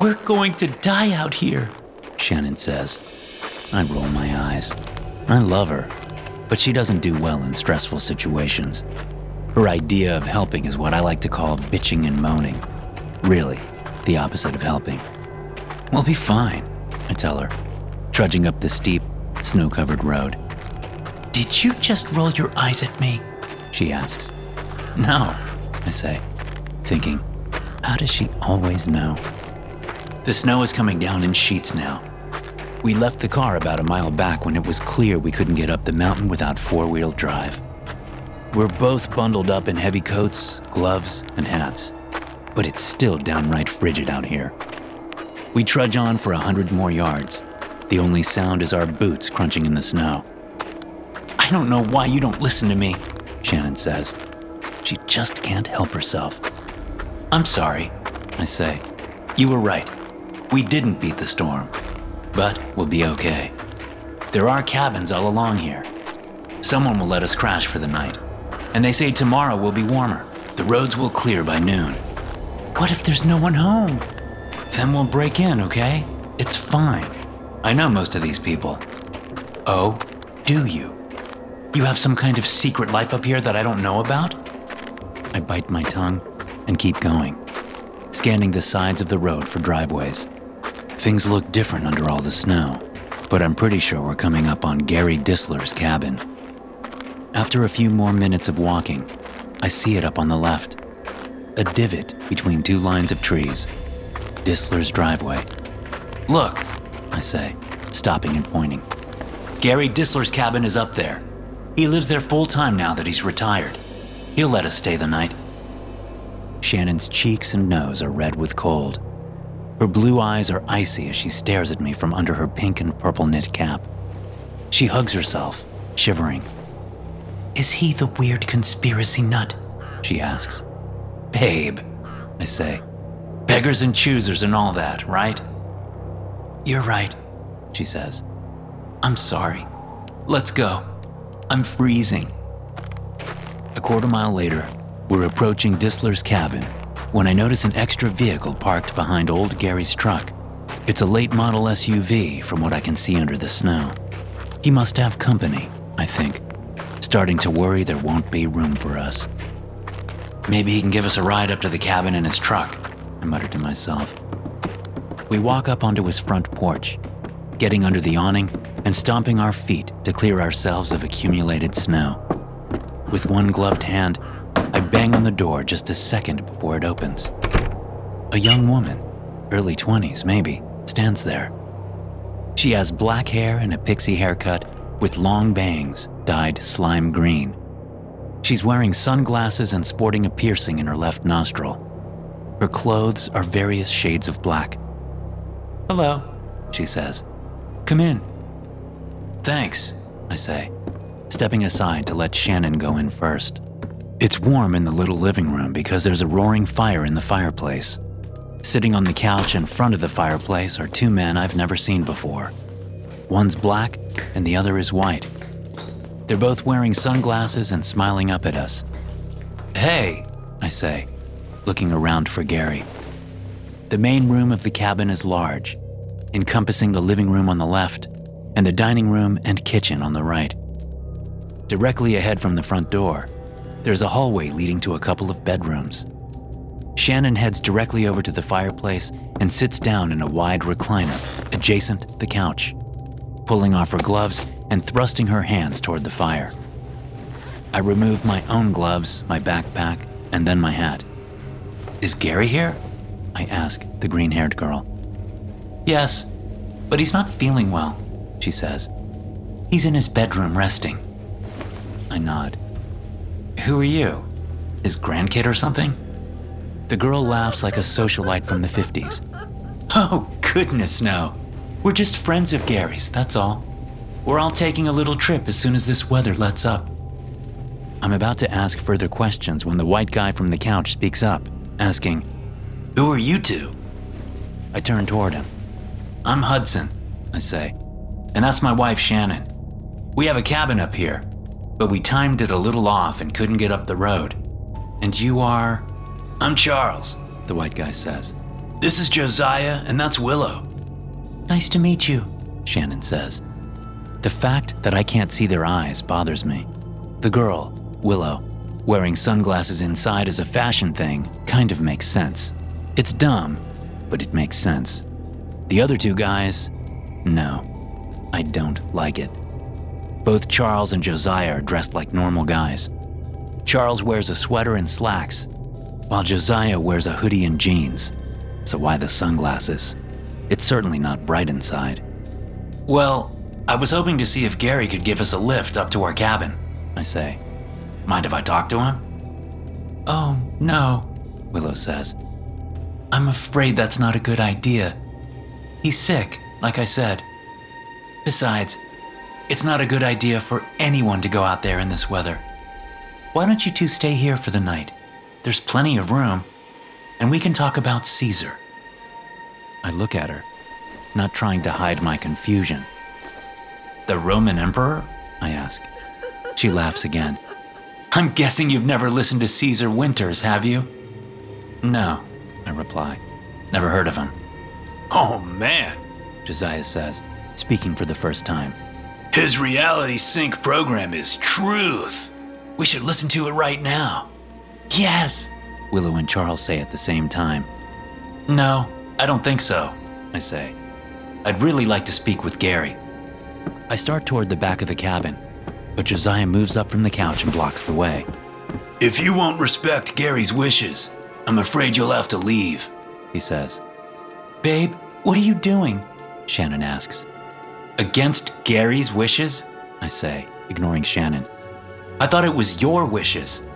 We're going to die out here, Shannon says. I roll my eyes. I love her, but she doesn't do well in stressful situations. Her idea of helping is what I like to call bitching and moaning. Really, the opposite of helping. We'll be fine, I tell her, trudging up the steep, snow covered road. Did you just roll your eyes at me? She asks. No, I say, thinking, how does she always know? The snow is coming down in sheets now. We left the car about a mile back when it was clear we couldn't get up the mountain without four wheel drive. We're both bundled up in heavy coats, gloves, and hats, but it's still downright frigid out here. We trudge on for a hundred more yards. The only sound is our boots crunching in the snow. I don't know why you don't listen to me, Shannon says. She just can't help herself. I'm sorry, I say. You were right. We didn't beat the storm, but we'll be okay. There are cabins all along here. Someone will let us crash for the night, and they say tomorrow will be warmer. The roads will clear by noon. What if there's no one home? Then we'll break in, okay? It's fine. I know most of these people. Oh, do you? You have some kind of secret life up here that I don't know about? I bite my tongue and keep going, scanning the sides of the road for driveways. Things look different under all the snow, but I'm pretty sure we're coming up on Gary Disler's cabin. After a few more minutes of walking, I see it up on the left. A divot between two lines of trees. Disler's driveway. Look, I say, stopping and pointing. Gary Disler's cabin is up there. He lives there full time now that he's retired. He'll let us stay the night. Shannon's cheeks and nose are red with cold. Her blue eyes are icy as she stares at me from under her pink and purple knit cap. She hugs herself, shivering. Is he the weird conspiracy nut? She asks. Babe, I say. Beggars and choosers and all that, right? You're right, she says. I'm sorry. Let's go. I'm freezing. A quarter mile later, we're approaching Disler's cabin when I notice an extra vehicle parked behind old Gary's truck. It's a late model SUV from what I can see under the snow. He must have company, I think, starting to worry there won't be room for us. Maybe he can give us a ride up to the cabin in his truck, I muttered to myself. We walk up onto his front porch, getting under the awning and stomping our feet to clear ourselves of accumulated snow. With one gloved hand, I bang on the door just a second before it opens. A young woman, early 20s maybe, stands there. She has black hair and a pixie haircut with long bangs dyed slime green. She's wearing sunglasses and sporting a piercing in her left nostril. Her clothes are various shades of black. Hello, she says. Come in. Thanks, I say, stepping aside to let Shannon go in first. It's warm in the little living room because there's a roaring fire in the fireplace. Sitting on the couch in front of the fireplace are two men I've never seen before. One's black and the other is white. They're both wearing sunglasses and smiling up at us. Hey, I say, looking around for Gary. The main room of the cabin is large, encompassing the living room on the left and the dining room and kitchen on the right. Directly ahead from the front door, there's a hallway leading to a couple of bedrooms. Shannon heads directly over to the fireplace and sits down in a wide recliner adjacent the couch, pulling off her gloves and thrusting her hands toward the fire. I remove my own gloves, my backpack, and then my hat. Is Gary here? I ask the green haired girl. Yes, but he's not feeling well, she says. He's in his bedroom resting. I nod. Who are you? His grandkid or something? The girl laughs like a socialite from the 50s. Oh, goodness, no. We're just friends of Gary's, that's all. We're all taking a little trip as soon as this weather lets up. I'm about to ask further questions when the white guy from the couch speaks up, asking, Who are you two? I turn toward him. I'm Hudson, I say, and that's my wife, Shannon. We have a cabin up here, but we timed it a little off and couldn't get up the road. And you are? I'm Charles, the white guy says. This is Josiah, and that's Willow. Nice to meet you, Shannon says. The fact that I can't see their eyes bothers me. The girl, Willow, wearing sunglasses inside as a fashion thing kind of makes sense. It's dumb, but it makes sense. The other two guys, no, I don't like it. Both Charles and Josiah are dressed like normal guys. Charles wears a sweater and slacks, while Josiah wears a hoodie and jeans. So why the sunglasses? It's certainly not bright inside. Well, I was hoping to see if Gary could give us a lift up to our cabin, I say. Mind if I talk to him? Oh, no, Willow says. I'm afraid that's not a good idea. He's sick, like I said. Besides, it's not a good idea for anyone to go out there in this weather. Why don't you two stay here for the night? There's plenty of room, and we can talk about Caesar. I look at her, not trying to hide my confusion. The Roman Emperor? I ask. She laughs again. I'm guessing you've never listened to Caesar Winters, have you? No, I reply. Never heard of him. Oh man, Josiah says, speaking for the first time. His reality sync program is truth. We should listen to it right now. Yes, Willow and Charles say at the same time. No, I don't think so, I say. I'd really like to speak with Gary. I start toward the back of the cabin, but Josiah moves up from the couch and blocks the way. If you won't respect Gary's wishes, I'm afraid you'll have to leave, he says. Babe, what are you doing? Shannon asks. Against Gary's wishes? I say, ignoring Shannon. I thought it was your wishes.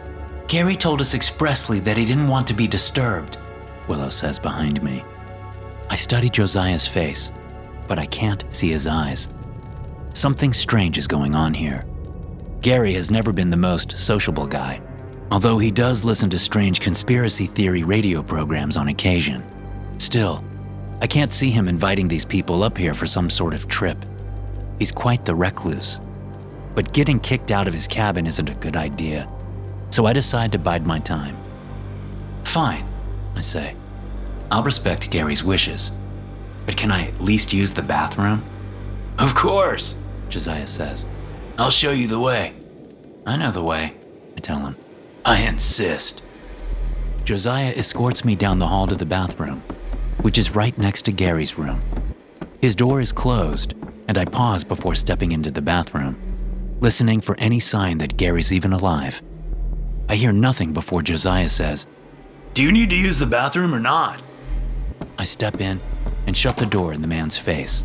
Gary told us expressly that he didn't want to be disturbed, Willow says behind me. I study Josiah's face, but I can't see his eyes. Something strange is going on here. Gary has never been the most sociable guy, although he does listen to strange conspiracy theory radio programs on occasion. Still, I can't see him inviting these people up here for some sort of trip. He's quite the recluse. But getting kicked out of his cabin isn't a good idea so I decide to bide my time. Fine, I say. I'll respect Gary's wishes. But can I at least use the bathroom? Of course, Josiah says. I'll show you the way. I know the way, I tell him. I insist. Josiah escorts me down the hall to the bathroom, which is right next to Gary's room. His door is closed, and I pause before stepping into the bathroom, listening for any sign that Gary's even alive. I hear nothing before Josiah says, Do you need to use the bathroom or not? I step in and shut the door in the man's face.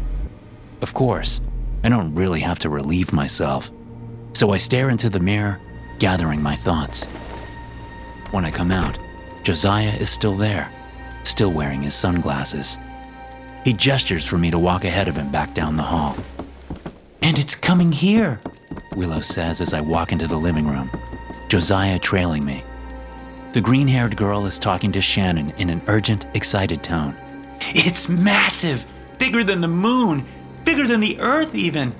Of course, I don't really have to relieve myself, so I stare into the mirror, gathering my thoughts. When I come out, Josiah is still there, still wearing his sunglasses. He gestures for me to walk ahead of him back down the hall. And it's coming here, Willow says as I walk into the living room. Josiah trailing me. The green haired girl is talking to Shannon in an urgent, excited tone. It's massive! Bigger than the moon! Bigger than the earth, even!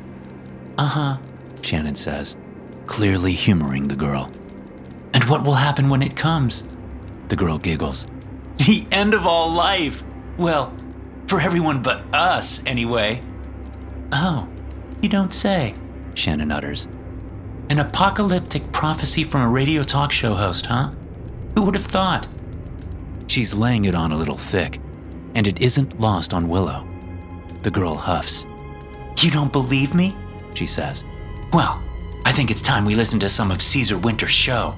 Uh huh, Shannon says, clearly humoring the girl. And what will happen when it comes? The girl giggles. The end of all life! Well, for everyone but us, anyway. Oh, you don't say, Shannon utters. An apocalyptic prophecy from a radio talk show host, huh? Who would have thought? She's laying it on a little thick, and it isn't lost on Willow. The girl huffs. You don't believe me? She says. Well, I think it's time we listen to some of Caesar Winter's show.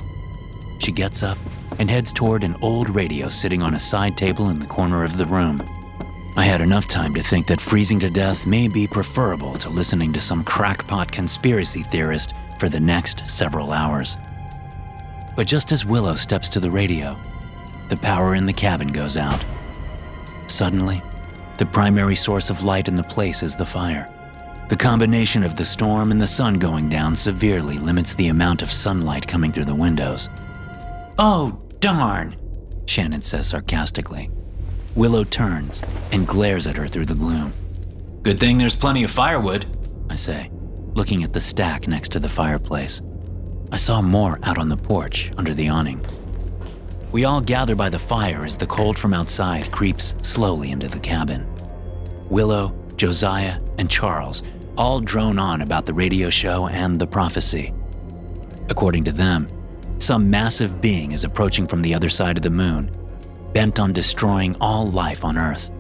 She gets up and heads toward an old radio sitting on a side table in the corner of the room. I had enough time to think that freezing to death may be preferable to listening to some crackpot conspiracy theorist for the next several hours. But just as Willow steps to the radio, the power in the cabin goes out. Suddenly, the primary source of light in the place is the fire. The combination of the storm and the sun going down severely limits the amount of sunlight coming through the windows. Oh, darn, Shannon says sarcastically. Willow turns and glares at her through the gloom. Good thing there's plenty of firewood, I say, looking at the stack next to the fireplace. I saw more out on the porch under the awning. We all gather by the fire as the cold from outside creeps slowly into the cabin. Willow, Josiah, and Charles all drone on about the radio show and the prophecy. According to them, some massive being is approaching from the other side of the moon, bent on destroying all life on Earth.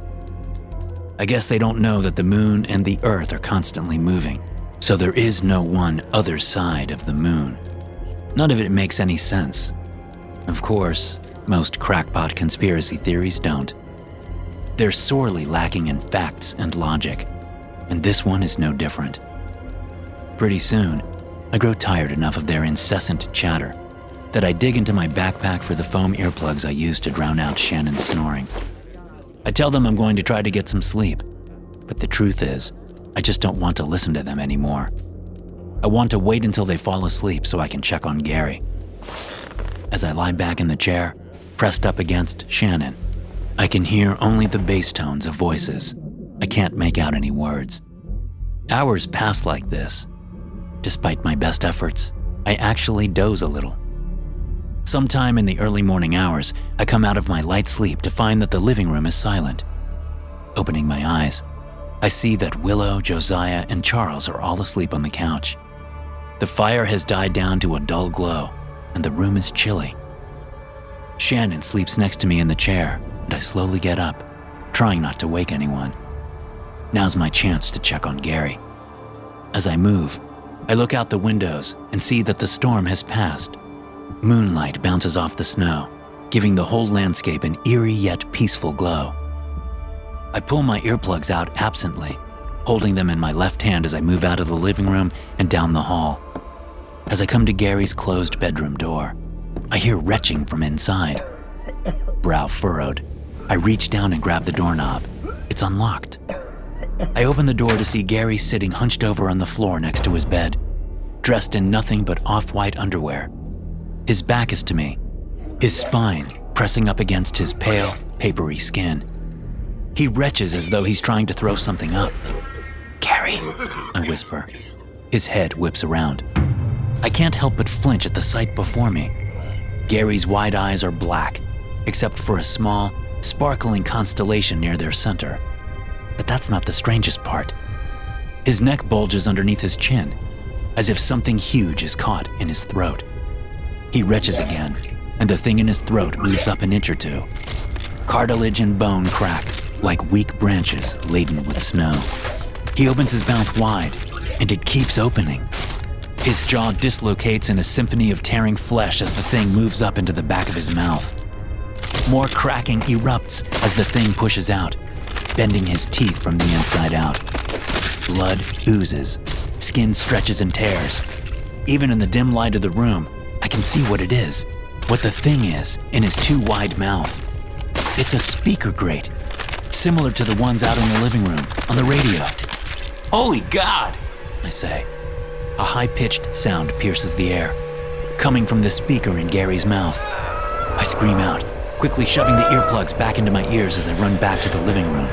I guess they don't know that the moon and the Earth are constantly moving, so there is no one other side of the moon. None of it makes any sense. Of course, most crackpot conspiracy theories don't. They're sorely lacking in facts and logic, and this one is no different. Pretty soon, I grow tired enough of their incessant chatter that I dig into my backpack for the foam earplugs I use to drown out Shannon's snoring. I tell them I'm going to try to get some sleep, but the truth is, I just don't want to listen to them anymore. I want to wait until they fall asleep so I can check on Gary. As I lie back in the chair, pressed up against Shannon, I can hear only the bass tones of voices. I can't make out any words. Hours pass like this. Despite my best efforts, I actually doze a little. Sometime in the early morning hours, I come out of my light sleep to find that the living room is silent. Opening my eyes, I see that Willow, Josiah, and Charles are all asleep on the couch. The fire has died down to a dull glow, and the room is chilly. Shannon sleeps next to me in the chair, and I slowly get up, trying not to wake anyone. Now's my chance to check on Gary. As I move, I look out the windows and see that the storm has passed. Moonlight bounces off the snow, giving the whole landscape an eerie yet peaceful glow. I pull my earplugs out absently, holding them in my left hand as I move out of the living room and down the hall. As I come to Gary's closed bedroom door, I hear retching from inside. Brow furrowed, I reach down and grab the doorknob. It's unlocked. I open the door to see Gary sitting hunched over on the floor next to his bed, dressed in nothing but off white underwear. His back is to me, his spine pressing up against his pale, papery skin. He retches as though he's trying to throw something up. Gary, I whisper. His head whips around. I can't help but flinch at the sight before me. Gary's wide eyes are black, except for a small, sparkling constellation near their center. But that's not the strangest part. His neck bulges underneath his chin, as if something huge is caught in his throat. He retches again, and the thing in his throat moves up an inch or two. Cartilage and bone crack like weak branches laden with snow. He opens his mouth wide, and it keeps opening. His jaw dislocates in a symphony of tearing flesh as the thing moves up into the back of his mouth. More cracking erupts as the thing pushes out, bending his teeth from the inside out. Blood oozes, skin stretches and tears. Even in the dim light of the room, I can see what it is, what the thing is in his too wide mouth. It's a speaker grate, similar to the ones out in the living room on the radio. Holy God! I say. A high pitched sound pierces the air, coming from the speaker in Gary's mouth. I scream out, quickly shoving the earplugs back into my ears as I run back to the living room.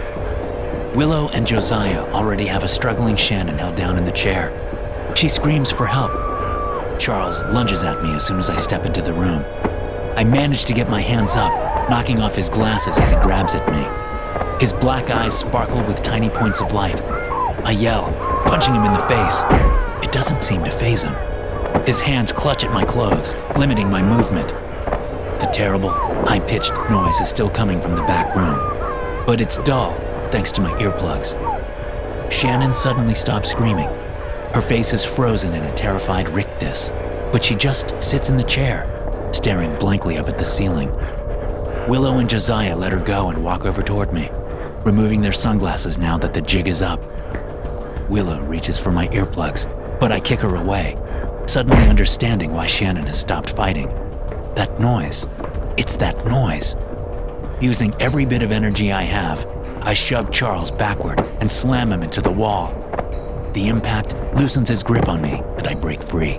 Willow and Josiah already have a struggling Shannon held down in the chair. She screams for help. Charles lunges at me as soon as I step into the room. I manage to get my hands up, knocking off his glasses as he grabs at me. His black eyes sparkle with tiny points of light. I yell, punching him in the face. It doesn't seem to faze him. His hands clutch at my clothes, limiting my movement. The The terrible, high pitched noise is still coming from the back room, but it's dull thanks to my earplugs. Shannon suddenly stops screaming. Her face is frozen in a terrified rictus, but she just sits in the chair, staring blankly up at the ceiling. Willow and Josiah let her go and walk over toward me, removing their sunglasses now that the jig is up. Willow reaches for my earplugs, but I kick her away, suddenly understanding why Shannon has stopped fighting. That noise. It's that noise. Using every bit of energy I have, I shove Charles backward and slam him into the wall. The impact loosens his grip on me, and I break free.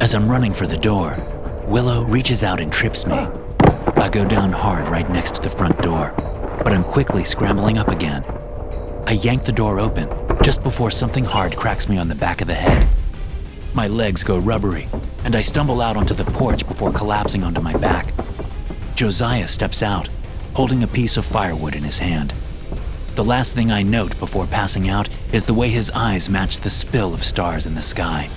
As I'm running for the door, Willow reaches out and trips me. I go down hard right next to the front door, but I'm quickly scrambling up again. I yank the door open just before something hard cracks me on the back of the head. My legs go rubbery, and I stumble out onto the porch before collapsing onto my back. Josiah steps out, holding a piece of firewood in his hand. The last thing I note before passing out is the way his eyes match the spill of stars in the sky.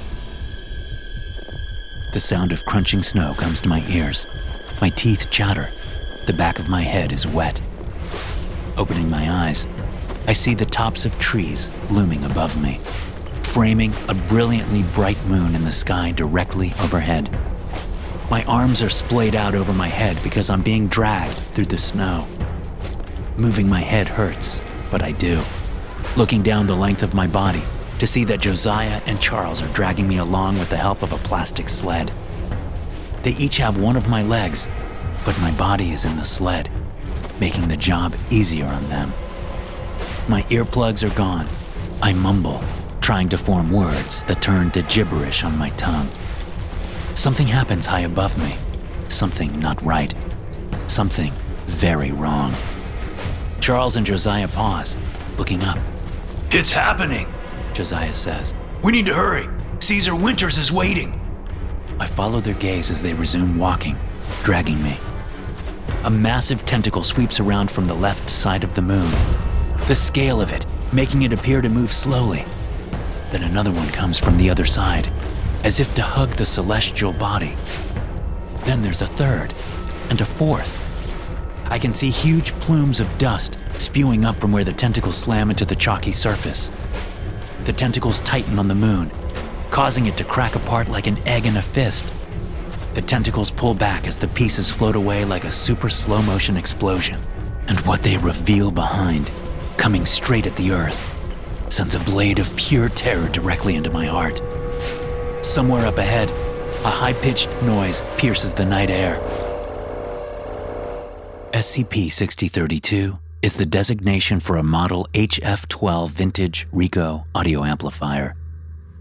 The sound of crunching snow comes to my ears. My teeth chatter. The back of my head is wet. Opening my eyes, I see the tops of trees looming above me, framing a brilliantly bright moon in the sky directly overhead. My arms are splayed out over my head because I'm being dragged through the snow. Moving my head hurts, but I do. Looking down the length of my body to see that Josiah and Charles are dragging me along with the help of a plastic sled. They each have one of my legs, but my body is in the sled, making the job easier on them. My earplugs are gone. I mumble, trying to form words that turn to gibberish on my tongue. Something happens high above me. Something not right. Something very wrong. Charles and Josiah pause, looking up. It's happening, Josiah says. We need to hurry. Caesar Winters is waiting. I follow their gaze as they resume walking, dragging me. A massive tentacle sweeps around from the left side of the moon, the scale of it making it appear to move slowly. Then another one comes from the other side, as if to hug the celestial body. Then there's a third, and a fourth. I can see huge plumes of dust spewing up from where the tentacles slam into the chalky surface. The tentacles tighten on the moon, causing it to crack apart like an egg in a fist. The tentacles pull back as the pieces float away like a super slow motion explosion. And what they reveal behind, coming straight at the earth, sends a blade of pure terror directly into my heart. Somewhere up ahead, a high pitched noise pierces the night air. SCP 6032 is the designation for a model HF12 vintage Ricoh audio amplifier.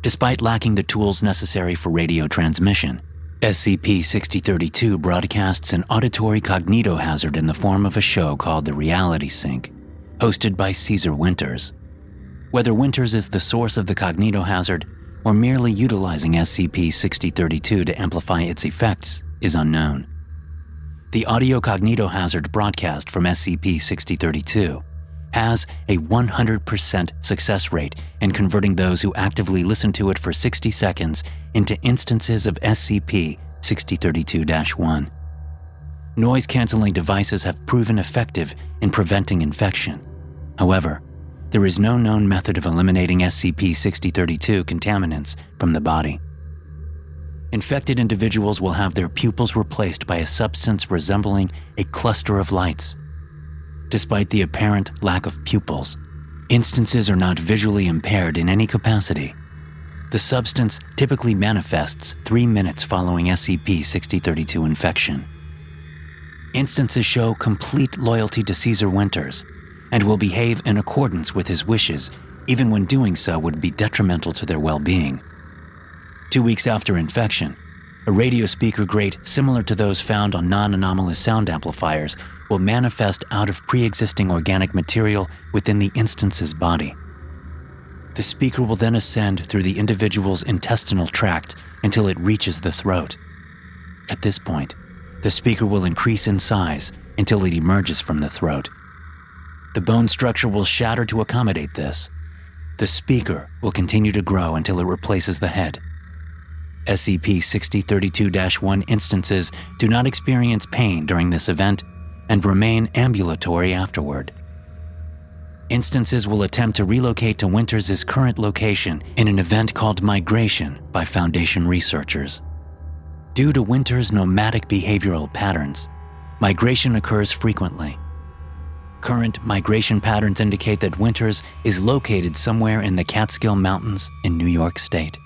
Despite lacking the tools necessary for radio transmission, SCP 6032 broadcasts an auditory cognitohazard in the form of a show called The Reality Sync, hosted by Caesar Winters. Whether Winters is the source of the cognitohazard or merely utilizing SCP 6032 to amplify its effects is unknown. The audio cognitohazard broadcast from SCP 6032 has a 100% success rate in converting those who actively listen to it for 60 seconds into instances of SCP 6032 1. Noise canceling devices have proven effective in preventing infection. However, there is no known method of eliminating SCP 6032 contaminants from the body. Infected individuals will have their pupils replaced by a substance resembling a cluster of lights. Despite the apparent lack of pupils, instances are not visually impaired in any capacity. The substance typically manifests three minutes following SCP 6032 infection. Instances show complete loyalty to Caesar Winters and will behave in accordance with his wishes, even when doing so would be detrimental to their well being. Two weeks after infection, a radio speaker grate similar to those found on non anomalous sound amplifiers will manifest out of pre existing organic material within the instance's body. The speaker will then ascend through the individual's intestinal tract until it reaches the throat. At this point, the speaker will increase in size until it emerges from the throat. The bone structure will shatter to accommodate this. The speaker will continue to grow until it replaces the head. SCP 6032 1 instances do not experience pain during this event and remain ambulatory afterward. Instances will attempt to relocate to Winters' current location in an event called migration by Foundation researchers. Due to Winters' nomadic behavioral patterns, migration occurs frequently. Current migration patterns indicate that Winters is located somewhere in the Catskill Mountains in New York State.